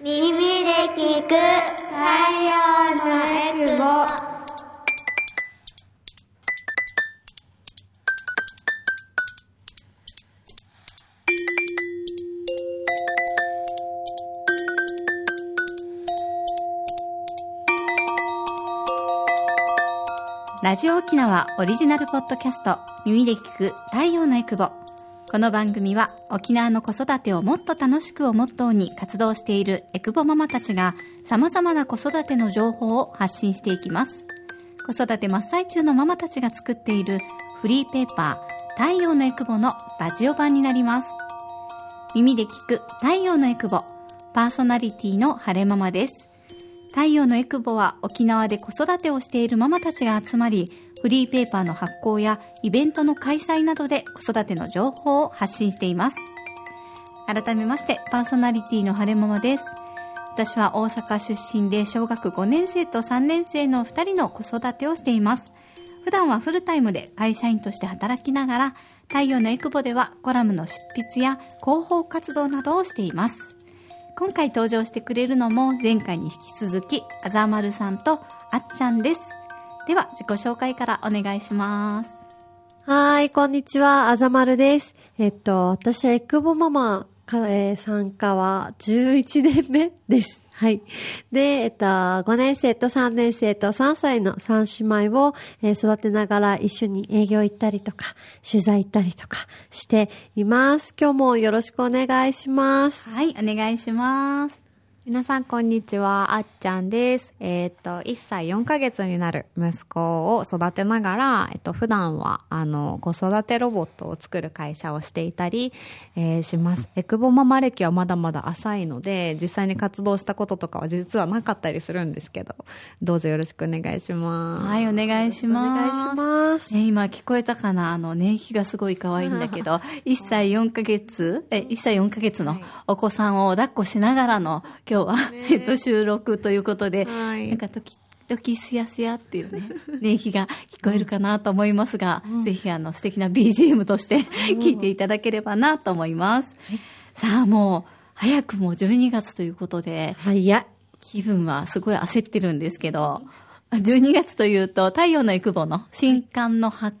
耳で聞く太陽のエクボラジオ沖縄オリジナルポッドキャスト耳で聞く太陽のエクボこの番組は沖縄の子育てをもっと楽しくをモットーに活動しているエクボママたちが様々な子育ての情報を発信していきます。子育て真っ最中のママたちが作っているフリーペーパー太陽のエクボのラジオ版になります。耳で聞く太陽のエクボパーソナリティの晴れママです。太陽のエクボは沖縄で子育てをしているママたちが集まり、フリーペーパーの発行やイベントの開催などで子育ての情報を発信しています。改めまして、パーソナリティの晴れママです。私は大阪出身で小学5年生と3年生の2人の子育てをしています。普段はフルタイムで会社員として働きながら、太陽のエクボではコラムの執筆や広報活動などをしています。今回登場してくれるのも前回に引き続きあざまるさんとあっちゃんですでは自己紹介からお願いしますはーい、こんにちは、あざまるです。えっと、私はエクボママか、えー参加は11年目です。はい。で、えっと、5年生と3年生と3歳の3姉妹を、えー育てながら一緒に営業行ったりとか、取材行ったりとかしています。今日もよろしくお願いします。はいお願いします皆さんこんにちは、あっちゃんです。えっ、と、1歳4ヶ月になる息子を育てながら、えっ、と、普段は、あの、子育てロボットを作る会社をしていたり、えーします。エクボママ歴はまだまだ浅いので、実際に活動したこととかは実はなかったりするんですけど、どうぞよろしくお願いします。はいお願いしおます願いします。ね、今聞こえたかな？あの、年季がすごい可愛いんだけど、1歳4ヶ月、え、1歳4ヶ月のお子さんを抱っこしながらの、今日は、えっと、収録ということで、はい。なんか時々すやすやっていうね、年季が聞こえるかなと思いますが、ぜひあの、素敵な BGM として聞いていただければなと思います。さあ、もう、早くも12月ということで、はい、や。気分はすごい焦ってるんですけど、12月というと、太陽のエクボの新刊の発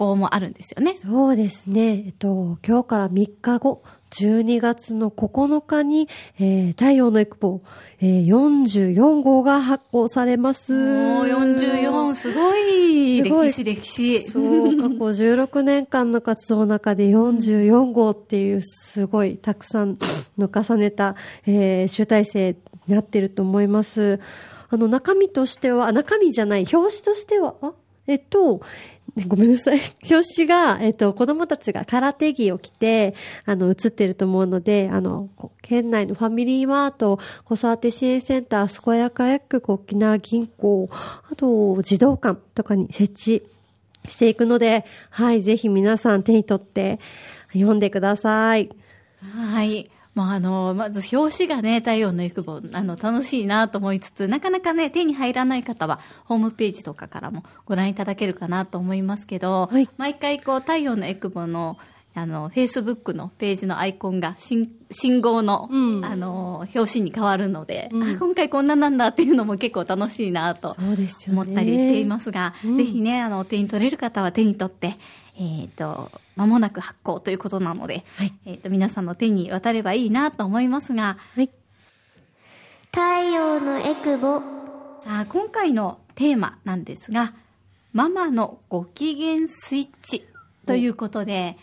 行もあるんですよね。そうですね。えっと、今日から3日後、12月の9日に、えー太陽のエクボ、えー44号が発行されます。もう44、すごいすごい歴史歴史。そう、過去16年間の活動の中で44号っていうすごいたくさんの重ねた、えー集大成になってると思います。あの中身としては、あ中身じゃない、表紙としては、あえっと、ごめんなさい。表紙が、えっと、子供たちが空手着を着て、あの、映ってると思うので、あの、県内のファミリーマート、子育て支援センター、健やか薬局、沖縄銀行、あと、児童館とかに設置していくので、はい、ぜひ皆さん手に取って読んでください。はい。もうあの、まず表紙がね、太陽のエクボ、あの、楽しいなと思いつつ、なかなかね、手に入らない方は、ホームページとかからもご覧いただけるかなと思いますけど、はい。毎回こう、太陽のエクボの、あの、フェイスブックのページのアイコンが信信号の、うん。あの、表紙に変わるので、あ今回こんななんだっていうのも結構楽しいなと思ったりしていますが、うん。ぜひね、あの、手に取れる方は手に取って、えっ、と、間もなく発行ということなので、はいえっ、と、皆さんの手に渡ればいいなと思いますが、はい。太陽のエクボさあ今回のテーマなんですが、ママのご機嫌スイッチということで、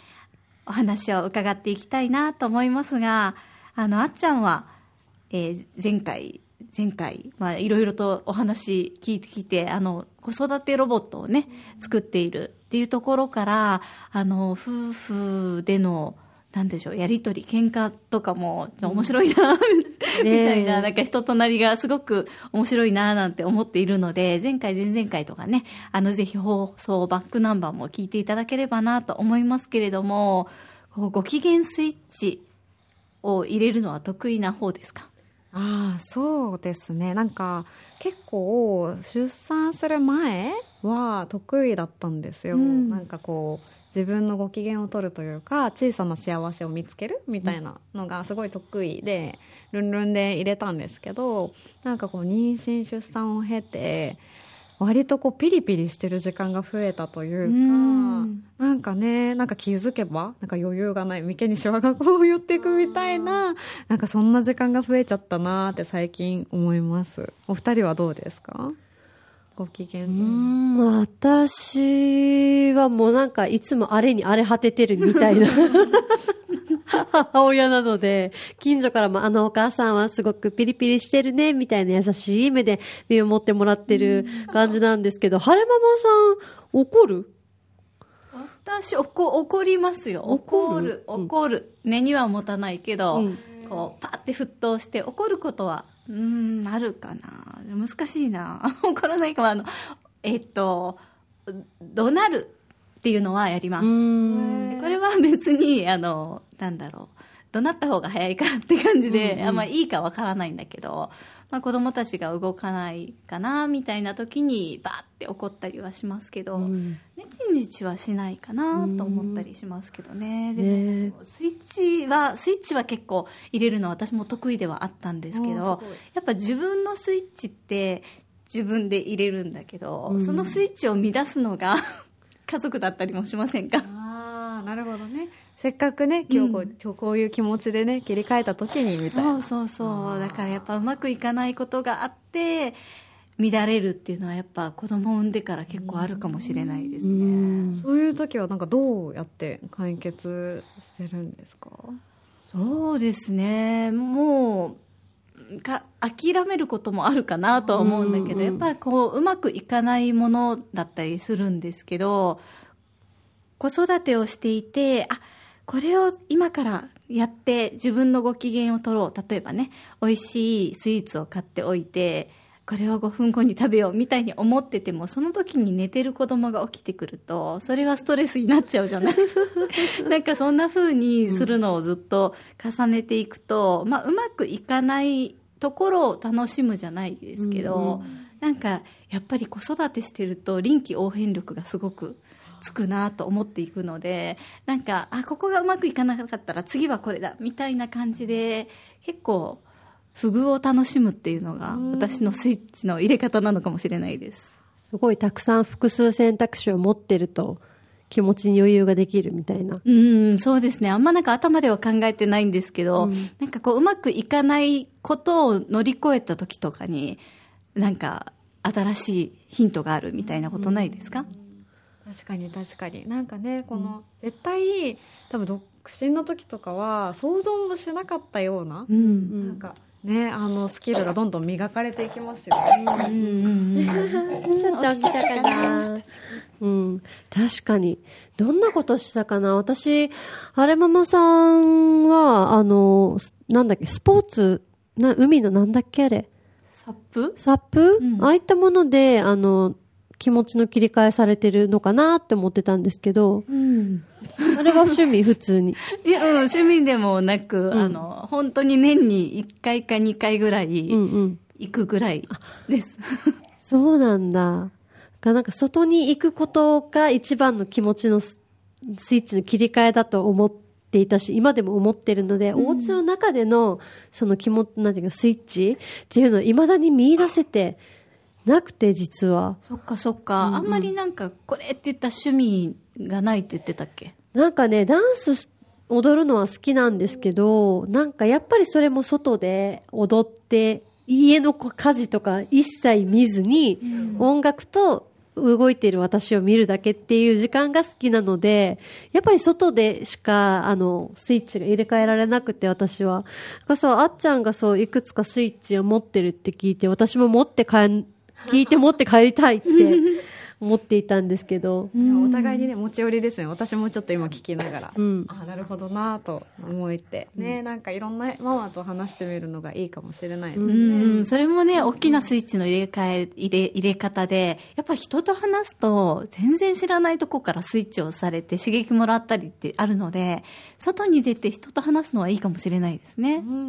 お話を伺っていきたいなと思いますが、あの、あっちゃんは、えー前回、前回、まあ、いろいろとお話聞いてきて、あの、子育てロボットをね、作っているっていうところから、あの、夫婦での、なんでしょう、やりとり、喧嘩とかも、面白いな、みたいな、なんか人となりがすごく面白いな、なんて思っているので、前回、前々回とかね、あの、ぜひ放送バックナンバーも聞いていただければなと思いますけれども、ご機嫌スイッチを入れるのは得意な方ですかああそうですね。なんか結構出産する前は得意だったんですよ、うん。なんかこう自分のご機嫌を取るというか小さな幸せを見つけるみたいなのがすごい得意で、ルンルンで入れたんですけどなんかこう妊娠出産を経て割とこうピリピリしてる時間が増えたというかうん。なんかねなんか気づけばなんか余裕がない眉間にシワがこう寄っていくみたいななんかそんな時間が増えちゃったなーって最近思います。お二人はどうですか？ご機嫌うーん、私はもうなんかいつもあれに荒れ果ててるみたいな 母 親なので、近所からもあのお母さんはすごくピリピリしてるね、みたいな優しい目で見守ってもらってる感じなんですけど、晴れママさん怒る？私おこ怒りますよ。怒る？怒る怒る、根には持たないけど、うん。こうパって沸騰して怒ることはうーんあるかな。難しいな。怒らないかも。あのえっと怒鳴る？っていうのはやります、ん。これは別にあのなんだろう。怒鳴った方が早いからって感じで、うんうんあんまいいかわからないんだけど、まあ、子供たちが動かないかなみたいな時にバーって怒ったりはしますけど、うん。ねちねちはしないかなと思ったりしますけどね、でね。もスイッチはスイッチは結構入れるのは私も得意ではあったんですけどやっぱ自分のスイッチって自分で入れるんだけど、うん。そのスイッチを乱すのが家族だったりもしませんか？ああなるほどね。せっかくね今日こう,、うん。今日こういう気持ちでね切り替えた時にみたいな。そうそうそう。だからやっぱうまくいかないことがあって乱れるっていうのはやっぱ子供を産んでから結構あるかもしれないですうね、ん。そういう時はなんかどうやって解決してるんですか？そうですね。もうか諦めることもあるかなとは思うんだけど、うんうんやっぱりこううまくいかないものだったりするんですけど子育てをしていてあこれを今からやって自分のご機嫌を取ろう。例えばね美味しいスイーツを買っておいてこれを5分後に食べようみたいに思っててもその時に寝てる子供が起きてくるとそれはストレスになっちゃうじゃない。なんかそんな風にするのをずっと重ねていくと、まあ、うまくいかないところを楽しむじゃないですけど、なんかやっぱり子育てしてると臨機応変力がすごくつくなと思っていくのでなんかあここがうまくいかなかったら次はこれだみたいな感じで結構不遇を楽しむっていうのが私のスイッチの入れ方なのかもしれないです。すごいたくさん複数選択肢を持ってると気持ちに余裕ができるみたいな。うん、そうですね。あんまなんか頭では考えてないんですけど、なんかこううまくいかないことを乗り越えた時とかに、なんか新しいヒントがあるみたいなことないですか、確かに確かになんかねこの、絶対多分独身の時とかは想像もしなかったような、うん。なんかねあのスキルがどんどん磨かれていきますよね、うんうんうん。ちょっと起きたかな。うん。確かに。どんなことしたかな？私、あれママさんは、あの、すなんだっけ、スポーツ、な、海のなんだっけあれ？サップ？サップ、うんああいったもので、あの、気持ちの切り替えされてるのかなって思ってたんですけど、うん。あれは趣味普通に。いや、うん、趣味でもなく、んあの、本当に年に1回か2回ぐらいうんうん。行くぐらいです。そうなんだ。がなんか外に行くことが一番の気持ちのススイッチの切り替えだと思っていたし、今でも思ってるので、お家の中でのその気持ち、なんていうかスイッチっていうのを未だに見出せてなくて、実は。そっかそっか、あんまりなんか、これって言った趣味がないって言ってたっけ？なんかね、ダンス踊るのは好きなんですけど、なんかやっぱりそれも外で踊って、家の家事とか一切見ずに、音楽と動いている私を見るだけっていう時間が好きなので、やっぱり外でしか、あの、スイッチが入れ替えられなくて、私は。だからそう、あっちゃんがそう、いくつかスイッチを持ってるって聞いて、私も持って帰ん、聞いて持って帰りたいって。思っていたんですけど、でもお互いにね持ち寄りですね。私もちょっと今聞きながら、うん。あなるほどなと思って。ね、なんかいろんなママと話してみるのがいいかもしれないですね、うん、それもね、大きなスイッチの入れ替え、入れ、入れ方で、やっぱ人と話すと、全然知らないとこからスイッチをされて刺激もらったりってあるので、外に出て人と話すのはいいかもしれないですね。うん。うんう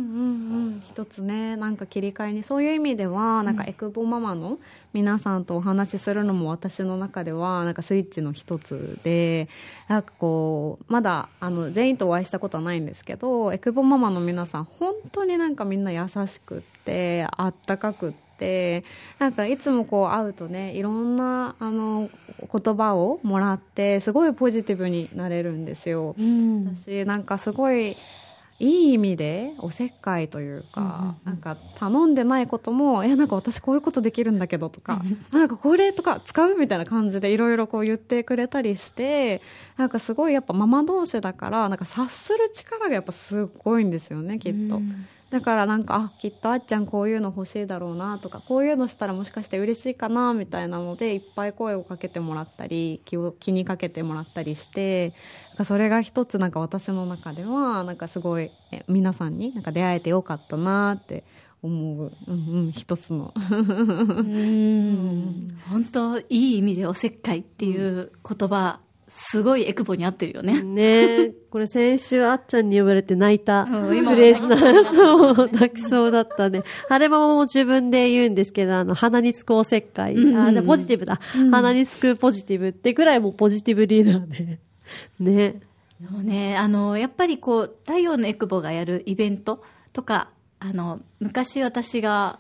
ん。一つねなんか切り替えにそういう意味ではなんかエクボママの皆さんとお話しするのも私私の中ではなんかスイッチの一つでなんかこうまだあの全員とお会いしたことはないんですけどエクボママの皆さん本当になんかみんな優しくってあったかくってなんかいつもこう会うとねいろんなあの言葉をもらってすごいポジティブになれるんですよ。うん私なんかすごいいい意味でおせっかいというか、なんか頼んでないことも、え、なんか私こういうことできるんだけどとか、あなんかこれとか使うみたいな感じでいろいろこう言ってくれたりして、なんかすごいやっぱママ同士だから、なんか察する力がやっぱすごいんですよね、きっと。だからなんかあきっとあっちゃんこういうの欲しいだろうなとかこういうのしたらもしかして嬉しいかなみたいなのでいっぱい声をかけてもらったり気を気にかけてもらったりしてそれが一つなんか私の中ではなんかすごいえ皆さんになんか出会えてよかったなって思う、うんうん、一つの。うん。本当いい意味でおせっかいっていう言葉、すごいエクボに合ってるよね。ねえ、これ先週あっちゃんに呼ばれて泣いたフレーズな、そう、泣きそうだったね。あれももう自分で言うんですけど、あの、鼻につくおせっかい。うんうんあ、ポジティブだ。鼻につくポジティブってぐらいもうポジティブリーダーで。ね。そうね、あの、やっぱりこう、太陽のエクボがやるイベントとか、あの、昔私が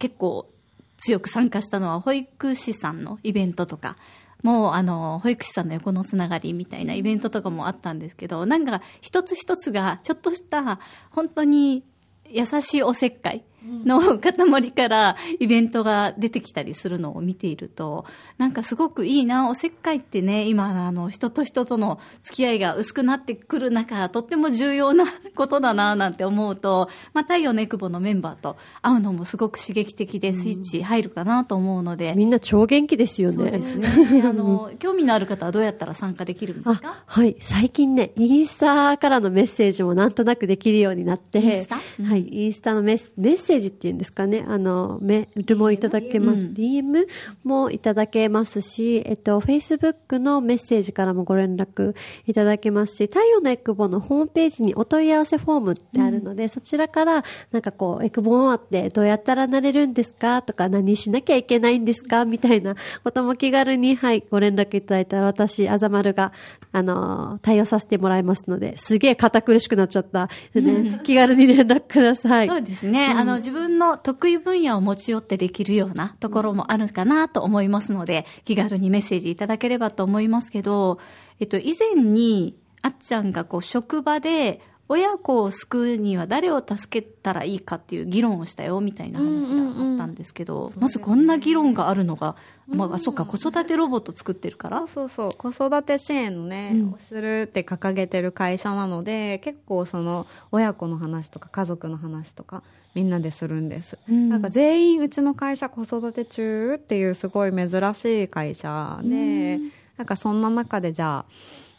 結構強く参加したのは、保育士さんのイベントとか、もう、あの、保育士さんの横のつながりみたいなイベントとかもあったんですけど、なんか、一つ一つが、ちょっとした、本当に優しいおせっかい。の塊からイベントが出てきたりするのを見ていると、なんかすごくいいな、おせっかいってね、今、あの、人と人との付き合いが薄くなってくる中、とっても重要な ことだな、なんて思うと、まあ、太陽のエクボのメンバーと会うのもすごく刺激的で、スイッチ入るかなと思うので、みんな超元気ですよね。そうですね。あの、興味のある方はどうやったら参加できるんですか？あ、はい。最近ね、インスタからのメッセージもなんとなくできるようになって、インスタ？はい。インスタのメッセメッセージっていうんですかね。あの、メールもいただけます。うん DM もいただけますし、えっと、Facebook のメッセージからもご連絡いただけますし、太陽のエクボのホームページにお問い合わせフォームってあるので、そちらから、なんかこう、エクボママってどうやったらなれるんですかとか、何しなきゃいけないんですかみたいなことも気軽に、はい、ご連絡いただいたら、私、あざまるが、あのー対応させてもらいますので、すげえ堅苦しくなっちゃった。ね、気軽に連絡ください。そうですね、あの自分の得意分野を持ち寄ってできるようなところもあるかなと思いますので、気軽にメッセージいただければと思いますけど、えっと、以前にあっちゃんがこう職場で親子を救うには誰を助けたらいいかっていう議論をしたよみたいな話があったんですけど、まずこんな議論があるのが、まあ、そっか、子育てロボット作ってるから？そう。そう。そう子育て支援のね、うん。をするって掲げてる会社なので結構その親子の話とか家族の話とかみんなでするんです、うん。なんか全員うちの会社子育て中っていうすごい珍しい会社で、なんかそんな中でじゃあ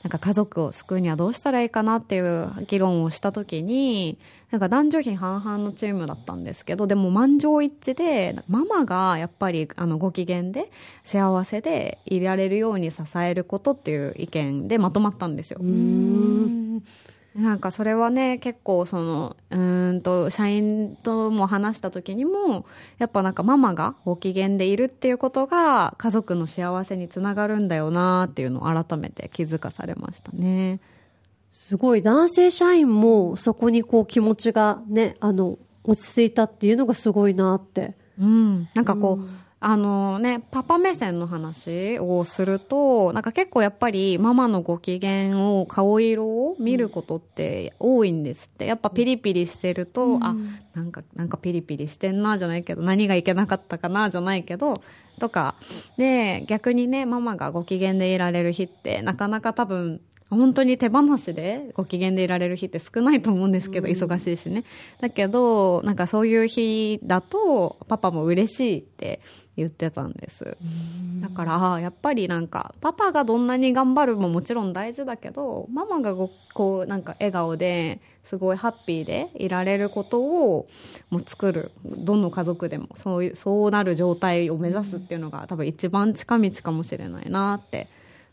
なんか家族を救うにはどうしたらいいかなっていう議論をした時になんか男女比半々のチームだったんですけどでも満場一致でママがやっぱりあのご機嫌で幸せでいられるように支えることっていう意見でまとまったんですよ。なんかそれはね結構そのうーんと社員とも話した時にもやっぱなんかママがご機嫌でいるっていうことが家族の幸せにつながるんだよなっていうのを改めて気づかされましたね。すごい、男性社員もそこにこう気持ちがね、あの、落ち着いたっていうのがすごいなって。うん、なんかこう、あのね、パパ目線の話をすると、なんか結構やっぱりママのご機嫌を、顔色を見ることって多いんですって。やっぱピリピリしてると、あ、なんか、なんかピリピリしてんなじゃないけど、何がいけなかったかなじゃないけど、とか。で、逆にね、ママがご機嫌でいられる日って、なかなか多分、本当に手放しでご機嫌でいられる日って少ないと思うんですけど、忙しいしね。だけど、なんかそういう日だと、パパも嬉しいって言ってたんです。だから、あやっぱりなんか、パパがどんなに頑張るももちろん大事だけど、ママがごこう、なんか笑顔で、すごいハッピーでいられることをもう作る。どの家族でも、そういう、そうなる状態を目指すっていうのが多分一番近道かもしれないなって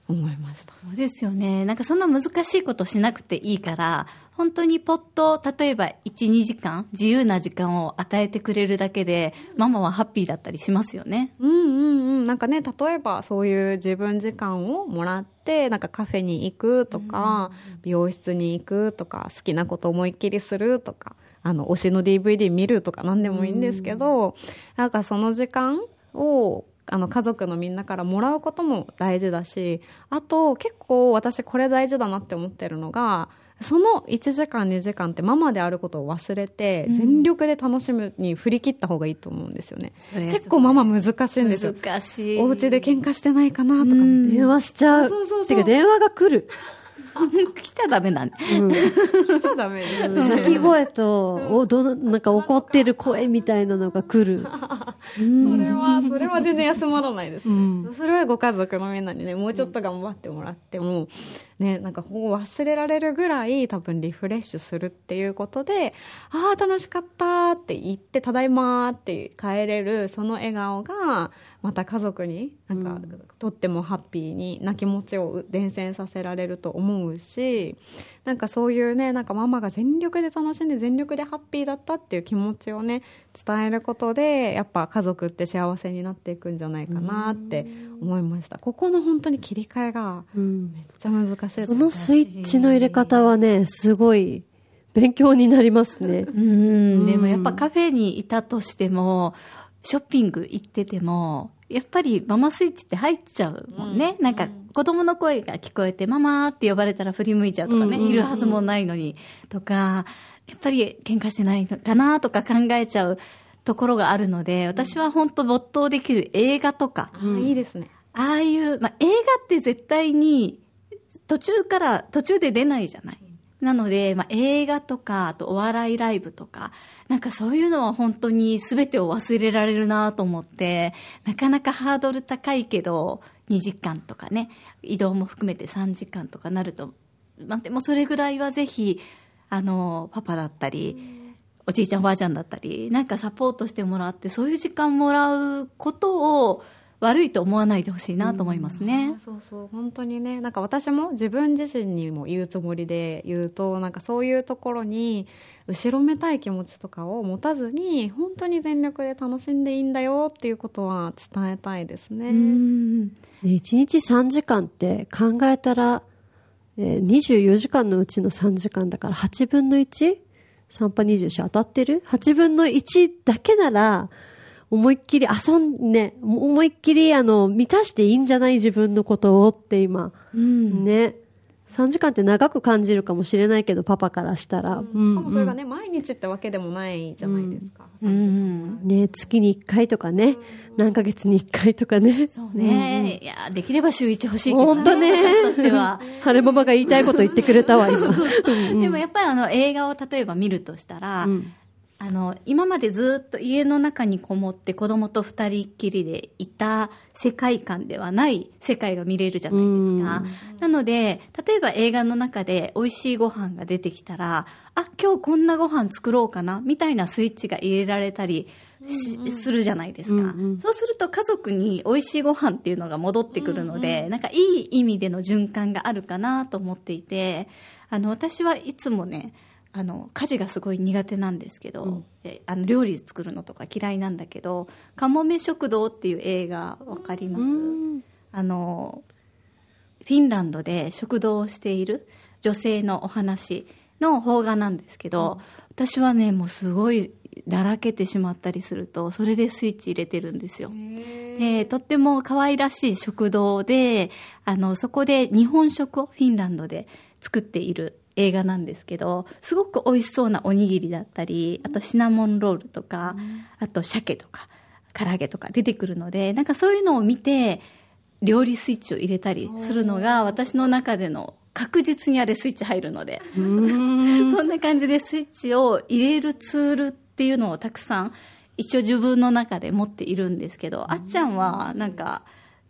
思いました。そうですよね。なんかそんな難しいことしなくていいから、本当にポッと、例えば1、2時間、自由な時間を与えてくれるだけで、ママはハッピーだったりしますよね。うんうんうん。なんかね、例えばそういう自分時間をもらって、なんかカフェに行くとか、美容室に行くとか、好きなこと思いっきりするとか、あの、推しの DVD 見るとか何でもいいんですけど、なんかその時間を、あの家族のみんなからもらうことも大事だしあと結構私これ大事だなって思ってるのがその1時間2時間ってママであることを忘れて、全力で楽しむに振り切った方がいいと思うんですよねそれがすごい結構ママ難しいんですよ難しい。お家で喧嘩してないかなとかね電話しちゃう。そうそうそうてか電話が来る。来ちゃダメだね。うんしちゃダメですね泣き声と、おどなんか怒ってる声みたいなのが来る。それは、それは全然休まらないです。それはご家族のみんなにね、もうちょっと頑張ってもらっても、ね、なんか忘れられるぐらい多分リフレッシュするっていうことで、ああ、楽しかったって言って、ただいまーって帰れる、その笑顔が、また家族に、なんか、とってもハッピーにな気持ちを伝染させられると思うし、なんかそういうね、なんかママが全力で楽しんで全力でハッピーだったっていう気持ちをね、伝えることで、やっぱ家族って幸せになっていくんじゃないかなって思いました。ここの本当に切り替えがうん。めっちゃ難しいですそのスイッチの入れ方はね、すごい勉強になりますね。うん、でもやっぱカフェにいたとしても、ショッピング行ってても、やっぱりママスイッチって入っちゃうもんね。なんか子供の声が聞こえて、ママって呼ばれたら振り向いちゃうとかね、うんうんうんいるはずもないのに、とか、やっぱり喧嘩してないのかなとか考えちゃうところがあるので、私は本当没頭できる映画とか、あーいいですね。ああいう、まあ、映画って絶対に途中から、途中で出ないじゃない。なので、まあ、映画とか、あとお笑いライブとか、なんかそういうのは本当に全てを忘れられるなと思って、なかなかハードル高いけど、2時間とかね、移動も含めて3時間とかなると、まあ、でもそれぐらいはぜひ、あの、パパだったり、おじいちゃんおばあちゃんだったり、なんかサポートしてもらって、そういう時間もらうことを悪いと思わないでほしいなと思いますね。あそうそう本当にねなんか私も自分自身にも言うつもりで言うとなんかそういうところに後ろめたい気持ちとかを持たずに本当に全力で楽しんでいいんだよっていうことは伝えたいですね。うんね1日3時間って考えたら、えー24時間のうちの3時間だから8分の 1? 3波24当たってる ?8 分の1だけなら、思いっきり遊ん、ね、思いっきりあの、満たしていいんじゃない自分のことをって今。うんね。3時間って長く感じるかもしれないけど、パパからしたら。しかもそれがね、毎日ってわけでもないじゃないですか。うんね、月に1回とかね、何ヶ月に1回とかね。そうね、いや、できれば週一欲しいけど本当ね。私としては。晴れママが言いたいこと言ってくれたわ、今。でもやっぱりあの映画を例えば見るとしたら、うんあの今までずっと家の中にこもって子供と二人っきりでいた世界観ではない世界が見れるじゃないですか。なので、例えば映画の中で美味しいご飯が出てきたら、あ、今日こんなご飯作ろうかな、みたいなスイッチが入れられたりしするじゃないですか、うんうん。そうすると家族に美味しいご飯っていうのが戻ってくるので、なんかいい意味での循環があるかなと思っていて、あの、私はいつもね、あの家事がすごい苦手なんですけど、えあの料理作るのとか嫌いなんだけど「かもめ食堂」っていう映画わかります、あのフィンランドで食堂をしている女性のお話の邦画なんですけど、私はねもうすごいだらけてしまったりするとそれでスイッチ入れてるんですよ。でとっても可愛らしい食堂であのそこで日本食をフィンランドで作っている映画なんですけどすごく美味しそうなおにぎりだったりあとシナモンロールとか、あと鮭とか唐揚げとか出てくるのでなんかそういうのを見て料理スイッチを入れたりするのが私の中での確実にあれスイッチ入るので。そんな感じでスイッチを入れるツールっていうのをたくさん一応自分の中で持っているんですけどあっちゃんはなんか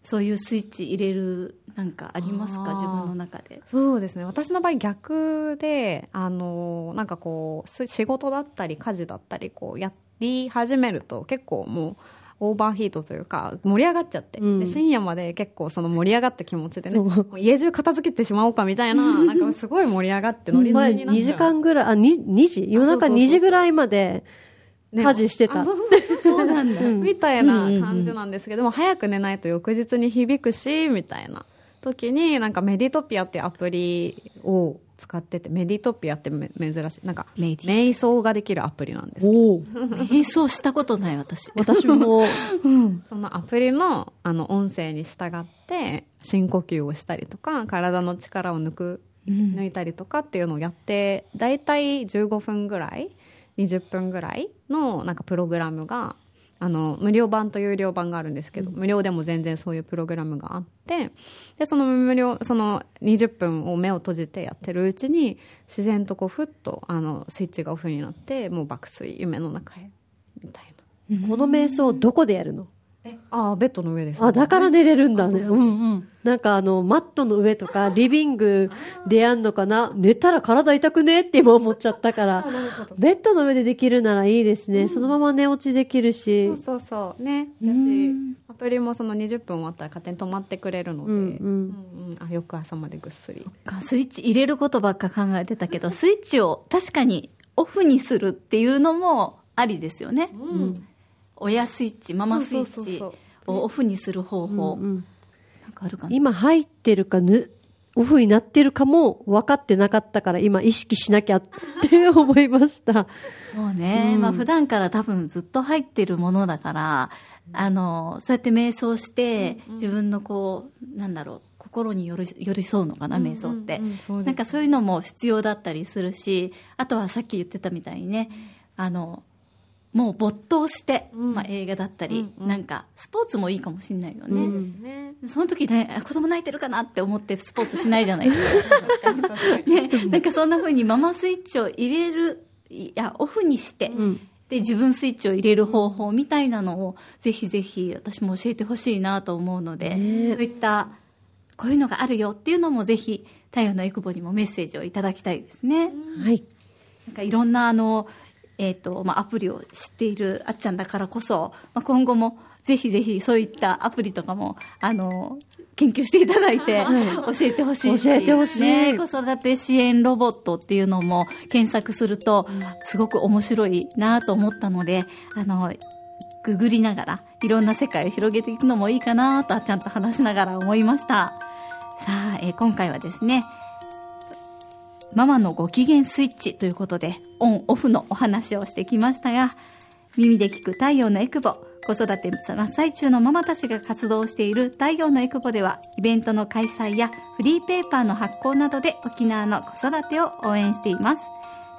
そういうスイッチ入れるなんかありますか？自分の中で。そうですね。私の場合逆であのなんかこうす仕事だったり家事だったりこうやり始めると結構もうオーバーヒートというか盛り上がっちゃって、うん。で深夜まで結構その盛り上がった気持ちでね家中片付けてしまおうかみたいななんかすごい盛り上がってノリノ前リになっちゃう。2時間ぐらい、あ、2, 2時？夜中そうそうそうそう。2時ぐらいまでね家事してた。あそうなんだ。うんみたいな感じなんですけども、早く寝ないと翌日に響くし、みたいな時に、なんかメディトピアっていうアプリを使ってて、メディトピアってめ珍しい。なんか、瞑想ができるアプリなんです。おお。瞑想したことない私。私も、そのアプリのあの音声に従って深呼吸をしたりとか体の力を抜く抜いたりとかっていうのをやって大体15分ぐらい20分ぐらいのなんかプログラムがあの無料版と有料版があるんですけど、無料でも全然そういうプログラムがあってでその無料その20分を目を閉じてやってるうちに自然とこうふっとあのスイッチがオフになってもう爆睡夢の中へみたいな。この瞑想どこでやるの？ああベッドの上です、あ、だから寝れるんだね。うん。うん。なんかあの、マットの上とか、リビングでやんのかな？寝たら体痛くね？って今思っちゃったから、ベッドの上でできるならいいですね。そのまま寝落ちできるし。そう。そうそう。ね。だしアプリもその20分終わったら勝手に止まってくれるので、うんうん。うんうん。あ翌朝までぐっすり。か。スイッチ入れることばっか考えてたけど、スイッチを確かにオフにするっていうのもありですよね。うん親スイッチ、ママスイッチをオフにする方法。うんなんかあるかな？今入ってるかぬ、オフになってるかも分かってなかったから今意識しなきゃって 思いました。そうね。うんまあ普段から多分ずっと入ってるものだから、あの、そうやって瞑想して、自分のこう、なんだろう、心に寄り寄り添うのかな、瞑想って。なんかそういうのも必要だったりするし、あとはさっき言ってたみたいにね、あの、もう没頭して、うんまあ映画だったり、うんうんなんかスポーツもいいかもしれないよね。うんねその時ね、あ子供泣いてるかなって思ってスポーツしないじゃないですか。ね、なんかそんな風にママスイッチを入れる、いや、オフにして、んで、自分スイッチを入れる方法みたいなのを、ぜひぜひ私も教えてほしいなと思うので、ねそういった、こういうのがあるよっていうのもぜひ、太陽のエクボにもメッセージをいただきたいですね。はい。なんかいろんなあの、えっ、と、まあ、アプリを知っているあっちゃんだからこそ、まあ、今後もぜひぜひそういったアプリとかも、あの、研究していただいて、教えてほしいし教えてほしいね、子育て支援ロボットっていうのも検索すると、すごく面白いなと思ったので、あの、ググりながら、いろんな世界を広げていくのもいいかなと、あっちゃんと話しながら思いました。さあ、えー今回はですね、ママのご機嫌スイッチということで、オン、オフのお話をしてきましたが、耳で聞く太陽のエクボ、子育て真っ最中のママたちが活動している太陽のエクボでは、イベントの開催やフリーペーパーの発行などで沖縄の子育てを応援しています。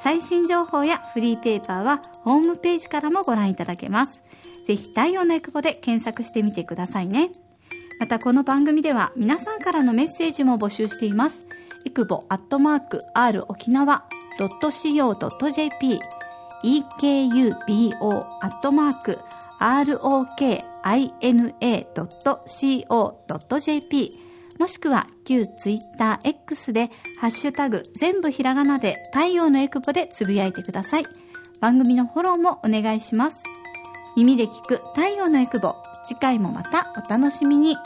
最新情報やフリーペーパーはホームページからもご覧いただけます。ぜひ太陽のエクボで検索してみてくださいね。またこの番組では皆さんからのメッセージも募集しています。いくぼアットマーク r 沖縄 .co.jp ekubo.rokina.co.jp もしくは旧ツイッター X でハッシュタグ全部ひらがなで太陽のエクボでつぶやいてください。番組のフォローもお願いします。耳で聞く太陽のエクボ次回もまたお楽しみに。